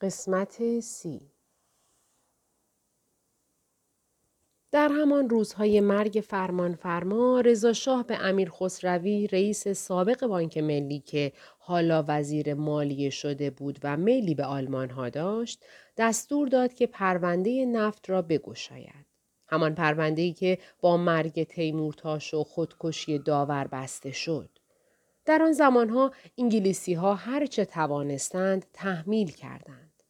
قسمت سی در همان روزهای مرگ فرمانفرما رضا شاه به امیر خسروی رئیس سابق بانک ملی که حالا وزیر مالیه شده بود و میلی به آلمان ها داشت دستور داد که پرونده نفت را بگشاید. همان پرونده که با مرگ تیمورتاش و خودکشی داور بسته شد. در آن زمانها انگلیسی ها هرچه توانستند تحمیل کردند.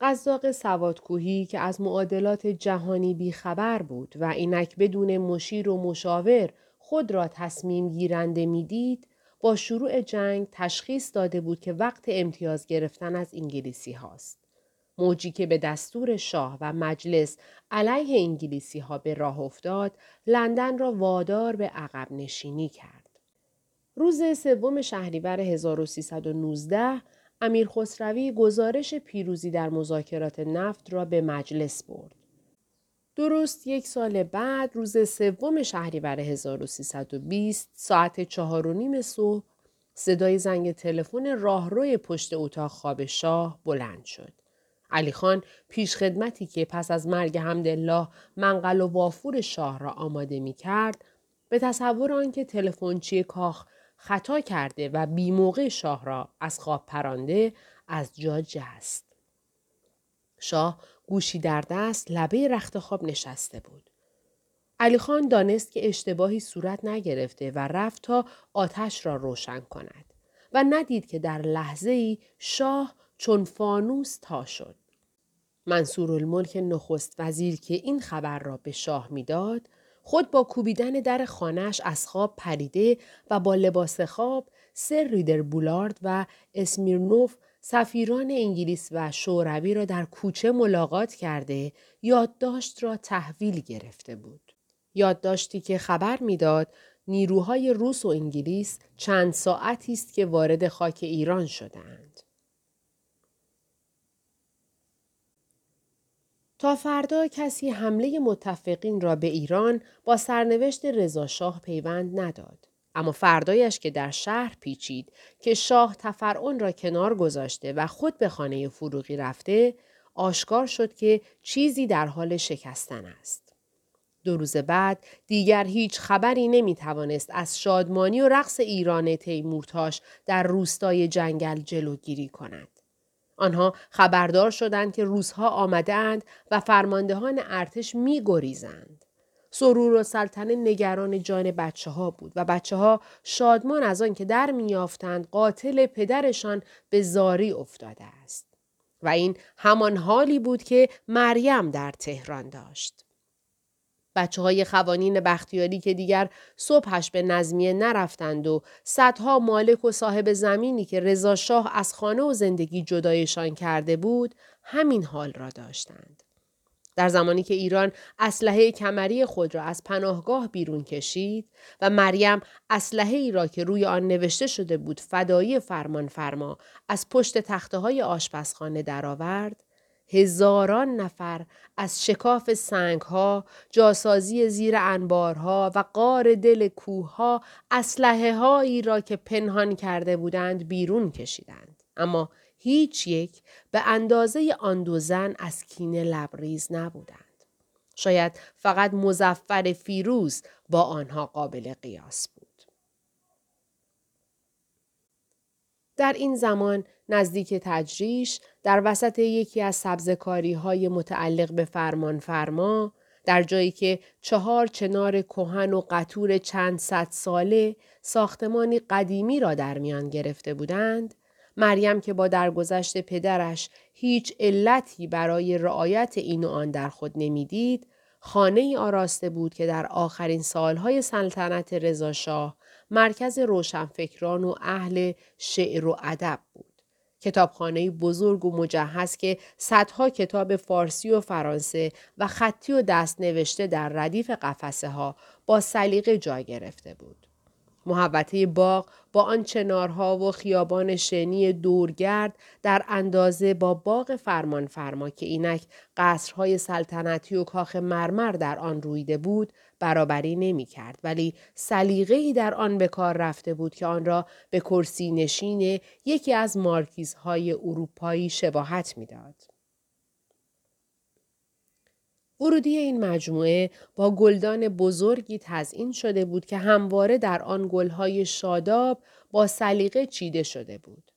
قزاق سوادکوهی که از معادلات جهانی بیخبر بود و اینک بدون مشیر و مشاور خود را تصمیم گیرنده می‌دید با شروع جنگ تشخیص داده بود که وقت امتیاز گرفتن از انگلیسی هاست. موجی که به دستور شاه و مجلس علیه انگلیسی ها به راه افتاد لندن را وادار به عقب نشینی کرد. روز سوم شهریور 1319 امیر خسروی گزارش پیروزی در مذاکرات نفت را به مجلس برد. درست یک سال بعد روز سوم شهریور 1320 ساعت چهار و نیم صبح صدای زنگ تلفن راهروی پشت اتاق خواب شاه بلند شد. علی خان پیش خدمتی که پس از مرگ حمدالله منقل و وافور شاه را آماده می کرد به تصور آنکه تلفنچی کاخ خطا کرده و بیموقع شاه را از خواب پرانده از جا جست. شاه گوشی در دست لبه رخت خواب نشسته بود. علی خان دانست که اشتباهی صورت نگرفته و رفت تا آتش را روشن کند و ندید که در لحظه ای شاه چون فانوس تا شد. منصور الملک نخست وزیر که این خبر را به شاه می‌داد خود با کوبیدن در خانهش از خواب پریده و با لباس خواب سر ریدر بولارد و اسمیرنوف سفیران انگلیس و شوروی را در کوچه ملاقات کرده یادداشت را تحویل گرفته بود. یادداشتی که خبر می‌داد نیروهای روس و انگلیس چند ساعتی است که وارد خاک ایران شدند. تا فردا کسی حمله متفقین را به ایران با سرنوشت رضاشاه پیوند نداد. اما فردایش که در شهر پیچید که شاه تفرعون را کنار گذاشته و خود به خانه فروغی رفته آشکار شد که چیزی در حال شکستن است. دو روز بعد دیگر هیچ خبری نمی توانست از شادمانی و رقص ایران تیمورتاش در روستای جنگل جلوگیری کند. آنها خبردار شدند که روزها آمدهاند و فرماندهان ارتش می گریزند. سرور و سلطنه نگران جان بچه ها بود و بچه ها شادمان از آن که در میافتند قاتل پدرشان به زاری افتاده است. و این همان حالی بود که مریم در تهران داشت. بچه های خوانین بختیاری که دیگر صبحش به نظمیه نرفتند و صدها مالک و صاحب زمینی که رضا شاه از خانه و زندگی جدایشان کرده بود همین حال را داشتند. در زمانی که ایران اسلحه کمری خود را از پناهگاه بیرون کشید و مریم اسلحه ای را که روی آن نوشته شده بود فدایی فرمان فرما از پشت تخته های آشپزخانه درآورد هزاران نفر از شکاف سنگها، جاسازی زیر انبارها و قار دل کوهها اسلحه هایی را که پنهان کرده بودند بیرون کشیدند. اما هیچ یک به اندازه آن دو زن از کینه لبریز نبودند. شاید فقط مزفر فیروز با آنها قابل قیاس بود. در این زمان نزدیک تجریش در وسط یکی از سبزکاری های متعلق به فرمان فرما در جایی که چهار چنار کهن و قطور چند صد ساله ساختمانی قدیمی را در میان گرفته بودند مریم که با درگذشت پدرش هیچ علتی برای رعایت این و آن در خود نمی‌دید خانه ای آراسته بود که در آخرین سالهای سلطنت رضاشاه مرکز روشنفکران و اهل شعر و ادب بود. کتابخانه بزرگ و مجهز که صدها کتاب فارسی و فرانسه و خطی و دست نوشته در ردیف قفسه ها با سلیقه جا گرفته بود. محوطه باغ با آن چنارها و خیابان شنی دورگرد در اندازه با باغ فرمان فرما که اینک قصرهای سلطنتی و کاخ مرمر در آن رویده بود برابری نمی کرد ولی سلیقه‌ای در آن به کار رفته بود که آن را به کرسی نشین یکی از مارکیزهای اروپایی شباهت می‌داد. ورودی این مجموعه با گلدان بزرگی تزئین شده بود که همواره در آن گلهای شاداب با سلیقه چیده شده بود.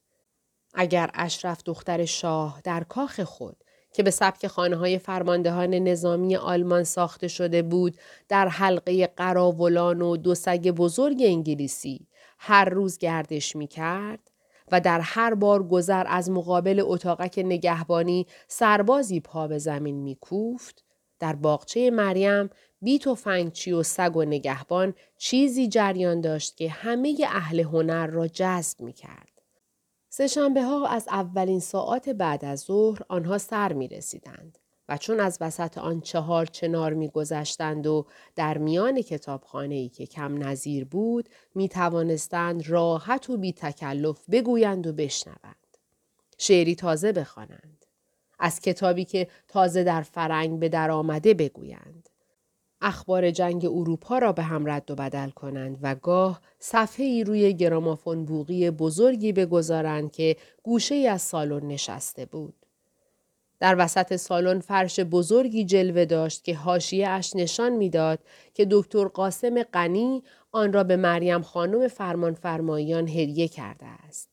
اگر اشرف دختر شاه در کاخ خود که به سبک خانه های فرماندهان نظامی آلمان ساخته شده بود در حلقه قراولان و دو سگ بزرگ انگلیسی هر روز گردش می کرد و در هر بار گذر از مقابل اتاقک نگهبانی سربازی پا به زمین می کوفت در باغچه مریم بیت و فنگچی و سگ و نگهبان چیزی جریان داشت که همه اهل هنر را جذب می کرد. سهشنبه ها از اولین ساعات بعد از ظهر آنها سر می رسیدند و چون از وسط آن چهار چنار می گذشتند و در میان کتابخانه ای که کم نظیر بود می توانستند راحت و بی تکلف بگویند و بشنوند. شعری تازه بخوانند. از کتابی که تازه در فرنگ به در آمده بگویند. اخبار جنگ اروپا را به هم رد و بدل کنند و گاه صفحه ای روی گرامافون بوغی بزرگی بگذارند که گوشه ای از سالن نشسته بود. در وسط سالن فرش بزرگی جلوه داشت که حاشیه اش نشان می‌داد که دکتر قاسم غنی آن را به مریم خانم فرمان فرماییان هدیه کرده است.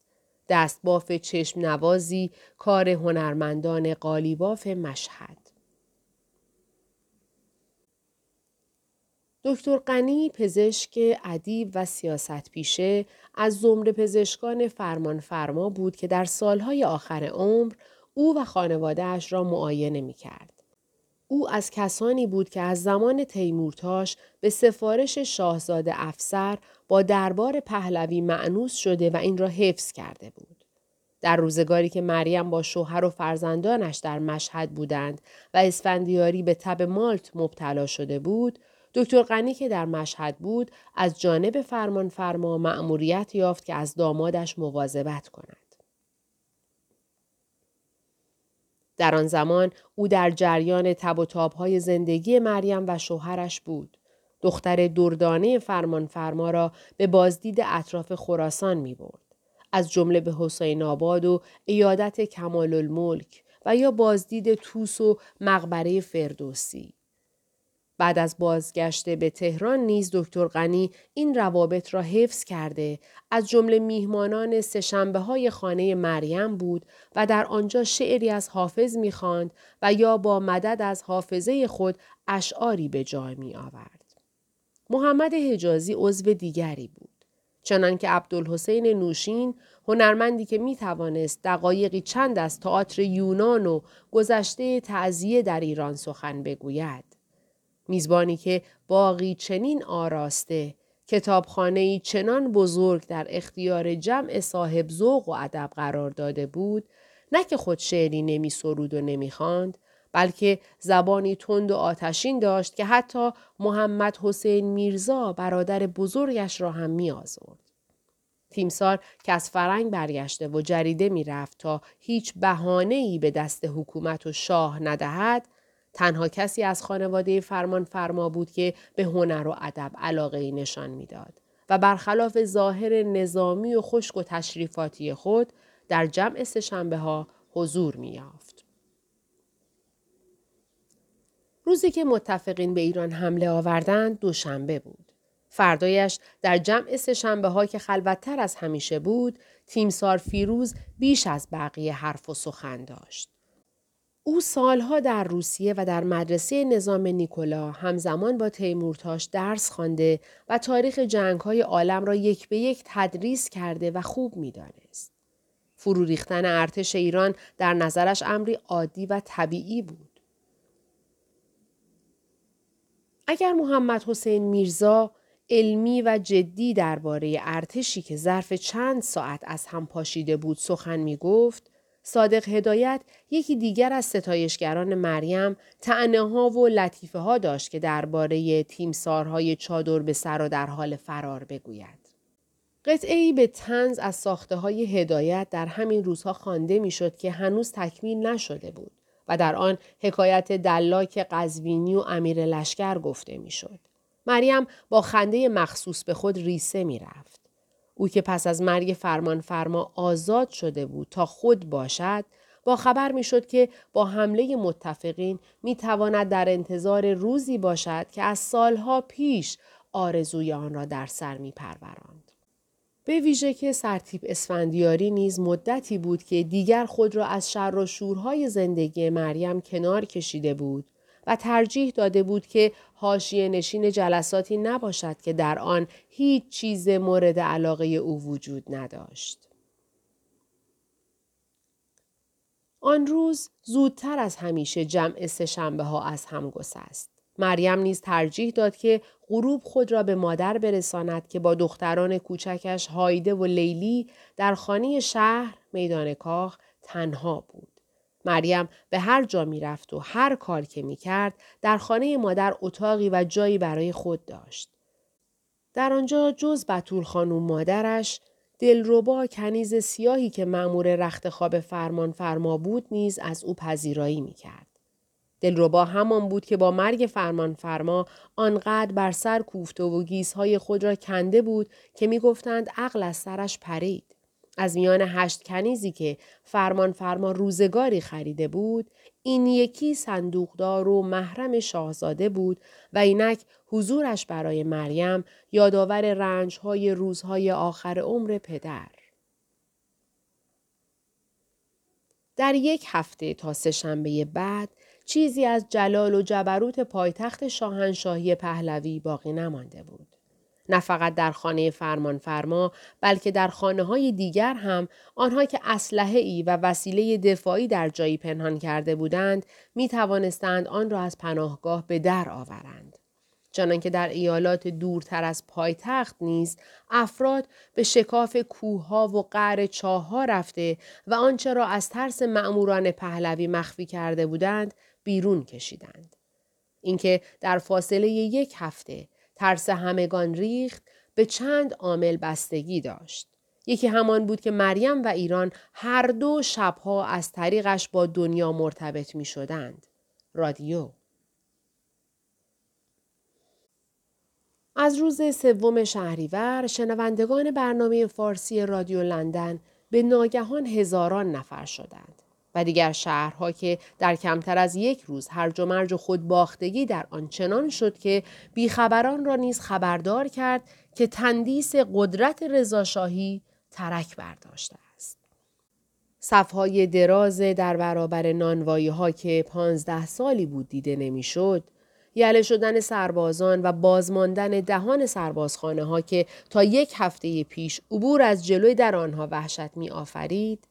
دستباف چشم نوازی کار هنرمندان قالیباف مشهد. دکتر قنی پزشک ادیب و سیاست پیشه از زمره پزشکان فرمان فرما بود که در سالهای آخر عمر او و خانوادهش را معاینه می کرد. او از کسانی بود که از زمان تیمورتاش به سفارش شاهزاده افسر با دربار پهلوی معنوس شده و این را حفظ کرده بود. در روزگاری که مریم با شوهر و فرزندانش در مشهد بودند و اسفندیاری به تب مالت مبتلا شده بود، دکتر غنی که در مشهد بود از جانب فرمان فرما مأموریت یافت که از دامادش مواظبت کند. در آن زمان او در جریان تب و تابهای زندگی مریم و شوهرش بود. دختر دردانه فرمان فرما را به بازدید اطراف خراسان می برد. از جمله به حسین آباد و ایادت کمال الملک و یا بازدید توس و مقبره فردوسی. بعد از بازگشته به تهران نیز دکتر غنی این روابط را حفظ کرده از جمله میهمانان سهشنبه های خانه مریم بود و در آنجا شعری از حافظ می‌خواند و یا با مدد از حافظه خود اشعاری به جای می آورد. محمد حجازی عضو دیگری بود. چنانکه عبدالحسین نوشین هنرمندی که می توانست دقایقی چند از تئاتر یونان و گذشته تعذیه در ایران سخن بگوید. میزبانی که باقی چنین آراسته کتابخانه چنان بزرگ در اختیار جمع صاحب ذوق و ادب قرار داده بود نه که خود شعری نمی سرود و نمی خاند بلکه زبانی تند و آتشین داشت که حتی محمد حسین میرزا برادر بزرگش را هم می آزرد. تیمسار که از فرنگ برگشته و جریده می رفت تا هیچ ای به دست حکومت و شاه ندهد تنها کسی از خانواده فرمان فرما بود که به هنر و ادب علاقه ای نشان می‌داد و برخلاف ظاهر نظامی و خشک و تشریفاتی خود در جمع سهشنبه ها حضور یافت. روزی که متفقین به ایران حمله آوردند دوشنبه بود. فردایش در جمع سهشنبه ها که خلوتتر از همیشه بود تیمسار فیروز بیش از بقیه حرف و سخن داشت. او سالها در روسیه و در مدرسه نظام نیکولا همزمان با تیمورتاش درس خوانده و تاریخ جنگ های عالم را یک به یک تدریس کرده و خوب می‌دانست. فرو ریختن ارتش ایران در نظرش امری عادی و طبیعی بود. اگر محمد حسین میرزا علمی و جدی درباره ارتشی که ظرف چند ساعت از هم پاشیده بود سخن می گفت، صادق هدایت یکی دیگر از ستایشگران مریم تعنه ها و لطیفه ها داشت که درباره تیمسارهای چادر به سر و در حال فرار بگوید. قطعه ای به تنز از ساخته های هدایت در همین روزها خوانده می‌شد که هنوز تکمیل نشده بود و در آن حکایت دلاک قزوینی و امیر لشکر گفته می‌شد. مریم با خنده مخصوص به خود ریسه می رفت. او که پس از مرگ فرمان فرما آزاد شده بود تا خود باشد با خبر می شد که با حمله متفقین می تواند در انتظار روزی باشد که از سالها پیش آرزوی آن را در سر می پروراند. به ویژه که سرتیب اسفندیاری نیز مدتی بود که دیگر خود را از شر و شورهای زندگی مریم کنار کشیده بود و ترجیح داده بود که حاشیه نشین جلساتی نباشد که در آن هیچ چیز مورد علاقه او وجود نداشت. آن روز زودتر از همیشه جمع سه ها از هم گسست. مریم نیز ترجیح داد که غروب خود را به مادر برساند که با دختران کوچکش هایده و لیلی در خانه شهر میدان کاخ تنها بود. مریم به هر جا می رفت و هر کار که می کرد در خانه مادر اتاقی و جایی برای خود داشت. در آنجا جز بطول خانوم مادرش دلربا کنیز سیاهی که مأمور رخت خواب فرمان فرما بود نیز از او پذیرایی می کرد. دلربا همان بود که با مرگ فرمان فرما آنقدر بر سر کوفته و گیزهای خود را کنده بود که می گفتند عقل از سرش پرید. از میان هشت کنیزی که فرمان فرما روزگاری خریده بود این یکی صندوقدار و محرم شاهزاده بود و اینک حضورش برای مریم یادآور رنجهای روزهای آخر عمر پدر. در یک هفته تا سهشنبه بعد چیزی از جلال و جبروت پایتخت شاهنشاهی پهلوی باقی نمانده بود. نه فقط در خانه فرمان فرما بلکه در خانه های دیگر هم آنها که اسلحه ای و وسیله دفاعی در جایی پنهان کرده بودند می توانستند آن را از پناهگاه به در آورند. چنانکه در ایالات دورتر از پایتخت نیز افراد به شکاف کوهها و قعر چاهها رفته و آنچه را از ترس مأموران پهلوی مخفی کرده بودند بیرون کشیدند. اینکه در فاصله یک هفته ترس همگان ریخت به چند عامل بستگی داشت. یکی همان بود که مریم و ایران هر دو شبها از طریقش با دنیا مرتبط می شدند. رادیو از روز سوم شهریور شنوندگان برنامه فارسی رادیو لندن به ناگهان هزاران نفر شدند. و دیگر شهرها که در کمتر از یک روز هرج و مرج و خود باختگی در آن چنان شد که بیخبران را نیز خبردار کرد که تندیس قدرت رضاشاهی ترک برداشته است. صفهای دراز در برابر نانوایی ها که پانزده سالی بود دیده نمی‌شد، یله شدن سربازان و بازماندن دهان سربازخانه ها که تا یک هفته پیش عبور از جلوی در آنها وحشت می آفرید،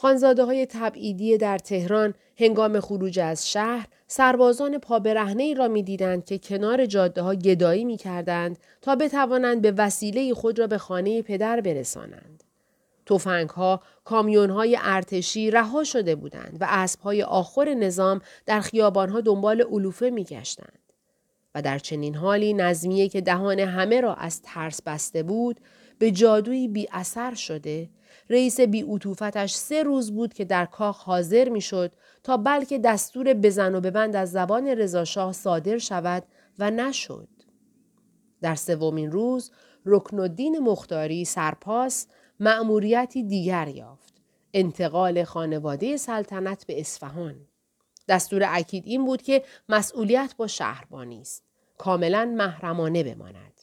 خانزاده های تبعیدی در تهران هنگام خروج از شهر سربازان پابرهنه ای را می دیدند که کنار جاده ها گدایی می کردند تا بتوانند به وسیله خود را به خانه پدر برسانند. توفنگ ها، کامیون های ارتشی رها شده بودند و اسب های آخر نظام در خیابان ها دنبال علوفه می گشتند. و در چنین حالی نظمیه که دهان همه را از ترس بسته بود به جادویی بی اثر شده رئیس بی اطوفتش سه روز بود که در کاخ حاضر می‌شد تا بلکه دستور بزن و ببند از زبان رضاشاه صادر شود و نشد. در سومین روز رکن الدین مختاری سرپاس مأموریتی دیگر یافت. انتقال خانواده سلطنت به اصفهان. دستور اکید این بود که مسئولیت با شهربانی است. کاملا محرمانه بماند.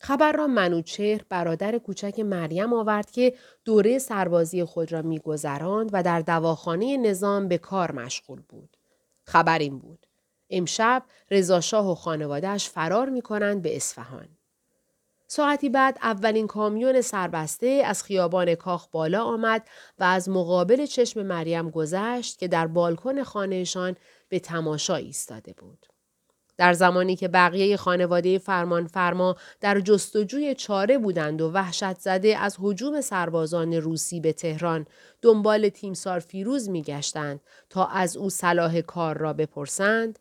خبر را منوچهر برادر کوچک مریم آورد که دوره سربازی خود را میگذراند و در دواخانه نظام به کار مشغول بود. خبر این بود. امشب رضاشاه و خانوادهش فرار می کنند به اصفهان. ساعتی بعد اولین کامیون سربسته از خیابان کاخ بالا آمد و از مقابل چشم مریم گذشت که در بالکن خانهشان به تماشا ایستاده بود. در زمانی که بقیه خانواده فرمان فرما در جستجوی چاره بودند و وحشت زده از حجوم سربازان روسی به تهران دنبال تیمسار فیروز می گشتند تا از او صلاح کار را بپرسند،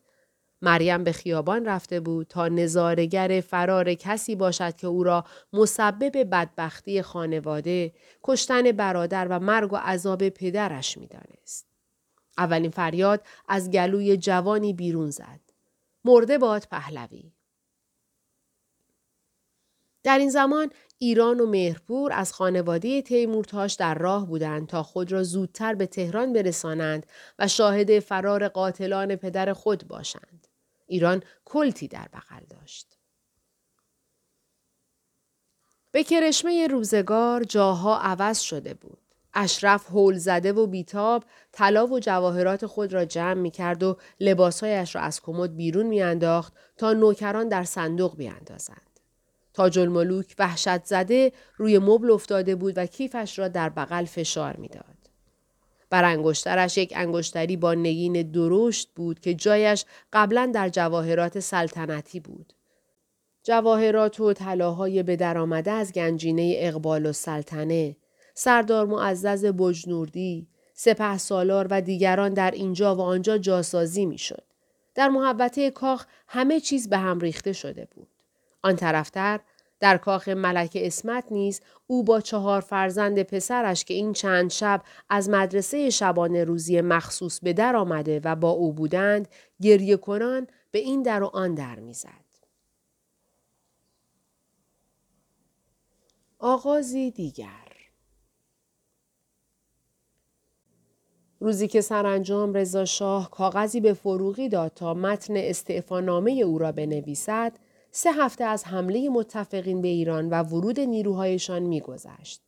مریم به خیابان رفته بود تا نظارگر فرار کسی باشد که او را مسبب بدبختی خانواده، کشتن برادر و مرگ و عذاب پدرش می‌دانست. اولین فریاد از گلوی جوانی بیرون زد. مرده باد پهلوی. در این زمان ایران و مهرپور از خانواده تیمورتاش در راه بودند تا خود را زودتر به تهران برسانند و شاهد فرار قاتلان پدر خود باشند. ایران کلتی در بغل داشت. به کرشمه روزگار جاها عوض شده بود. اشرف هول زده و بیتاب طلا و جواهرات خود را جمع می کرد و لباسهایش را از کمد بیرون می انداخت تا نوکران در صندوق بیاندازند. تاج الملوک وحشت زده روی مبل افتاده بود و کیفش را در بغل فشار می‌داد. بر انگشترش یک انگشتری با نگین درشت بود که جایش قبلا در جواهرات سلطنتی بود. جواهرات و طلاهای به درآمده از گنجینه اقبال و سلطنه، سردار معزز بجنوردی، سپه سالار و دیگران در اینجا و آنجا جاسازی می‌شد. در محبته کاخ همه چیز به هم ریخته شده بود. آن طرفتر در کاخ ملک اسمت نیز او با چهار فرزند پسرش که این چند شب از مدرسه شبانه روزی مخصوص به در آمده و با او بودند گریه کنان به این در و آن در می‌زد. آغازی دیگر روزی که سرانجام رضا شاه کاغذی به فروغی داد تا متن استعفانامه او را بنویسد سه هفته از حمله متفقین به ایران و ورود نیروهایشان میگذشت.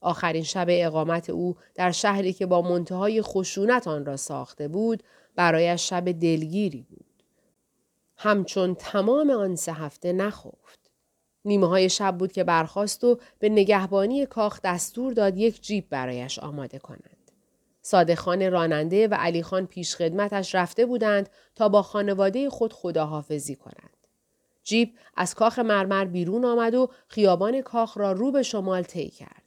آخرین شب اقامت او در شهری که با منتهای خشونت آن را ساخته بود برایش شب دلگیری بود. همچون تمام آن سه هفته نخفت. نیمه های شب بود که برخواست و به نگهبانی کاخ دستور داد یک جیب برایش آماده کنند. صادخان راننده و علی خان پیش خدمتش رفته بودند تا با خانواده خود خداحافظی کنند. جیب از کاخ مرمر بیرون آمد و خیابان کاخ را رو به شمال طی کرد.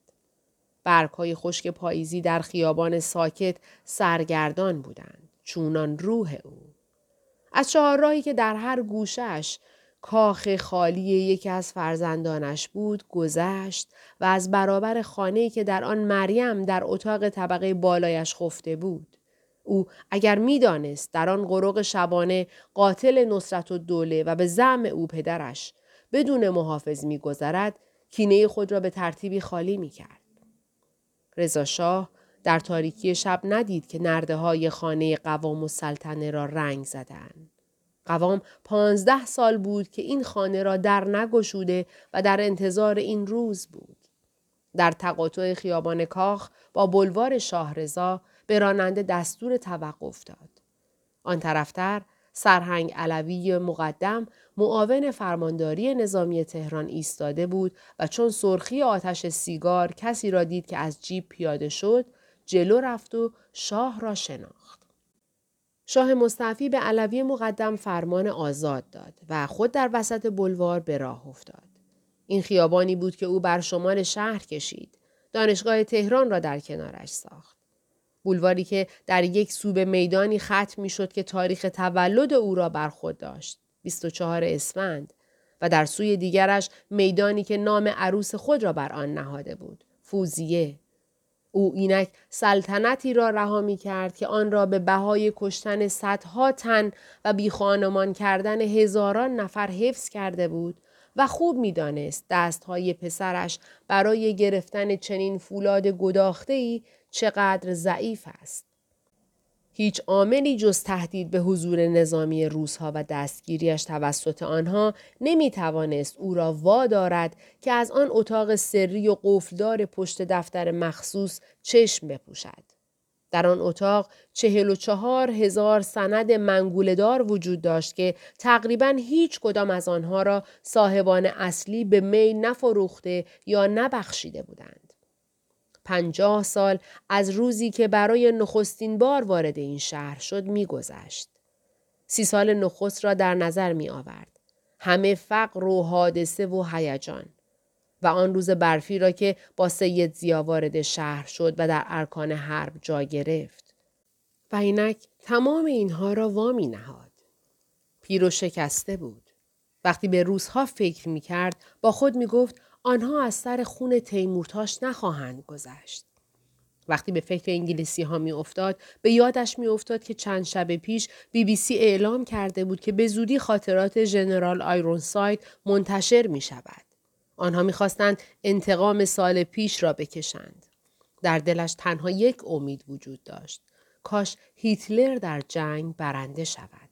برگهای خشک پاییزی در خیابان ساکت سرگردان بودند. چونان روح او. از چهارراهی که در هر گوشش کاخ خالی یکی از فرزندانش بود گذشت و از برابر خانه‌ای که در آن مریم در اتاق طبقه بالایش خفته بود. او اگر می‌دانست در آن غرق شبانه قاتل نصرت و دوله و به زعم او پدرش بدون محافظ میگذرد کینه خود را به ترتیبی خالی می‌کرد رضا شاه در تاریکی شب ندید که نرده های خانه قوام و سلطنه را رنگ زدند. قوام پانزده سال بود که این خانه را در نگشوده و در انتظار این روز بود. در تقاطع خیابان کاخ با بلوار شاهرضا به راننده دستور توقف داد. آن طرفتر سرهنگ علوی مقدم معاون فرمانداری نظامی تهران ایستاده بود و چون سرخی آتش سیگار کسی را دید که از جیب پیاده شد جلو رفت و شاه را شناخت. شاه مستعفی به علوی مقدم فرمان آزاد داد و خود در وسط بلوار به راه افتاد. این خیابانی بود که او بر شمال شهر کشید. دانشگاه تهران را در کنارش ساخت. بولواری که در یک سوب میدانی ختم می شد که تاریخ تولد او را بر خود داشت 24 اسفند و در سوی دیگرش میدانی که نام عروس خود را بر آن نهاده بود فوزیه او اینک سلطنتی را رها می کرد که آن را به بهای کشتن صدها تن و بیخانمان کردن هزاران نفر حفظ کرده بود و خوب می‌دانست دستهای پسرش برای گرفتن چنین فولاد گداخته چقدر ضعیف است. هیچ عاملی جز تهدید به حضور نظامی روزها و دستگیریش توسط آنها نمی توانست او را وادارد که از آن اتاق سری و قفلدار پشت دفتر مخصوص چشم بپوشد. در آن اتاق چهل و چهار هزار سند منگولدار وجود داشت که تقریبا هیچ کدام از آنها را صاحبان اصلی به می نفروخته یا نبخشیده بودند. پنجاه سال از روزی که برای نخستین بار وارد این شهر شد میگذشت. سی سال نخست را در نظر می آورد. همه فقر و حادثه و هیجان و آن روز برفی را که با سید زیا وارد شهر شد و در ارکان حرب جا گرفت. و اینک تمام اینها را وامی نهاد. پیر و شکسته بود. وقتی به روزها فکر می کرد با خود می گفت آنها از سر خون تیمورتاش نخواهند گذشت. وقتی به فکر انگلیسی ها می افتاد به یادش می افتاد که چند شب پیش بی بی سی اعلام کرده بود که به زودی خاطرات ژنرال آیرونساید منتشر می شود. آنها می‌خواستند انتقام سال پیش را بکشند. در دلش تنها یک امید وجود داشت. کاش هیتلر در جنگ برنده شود.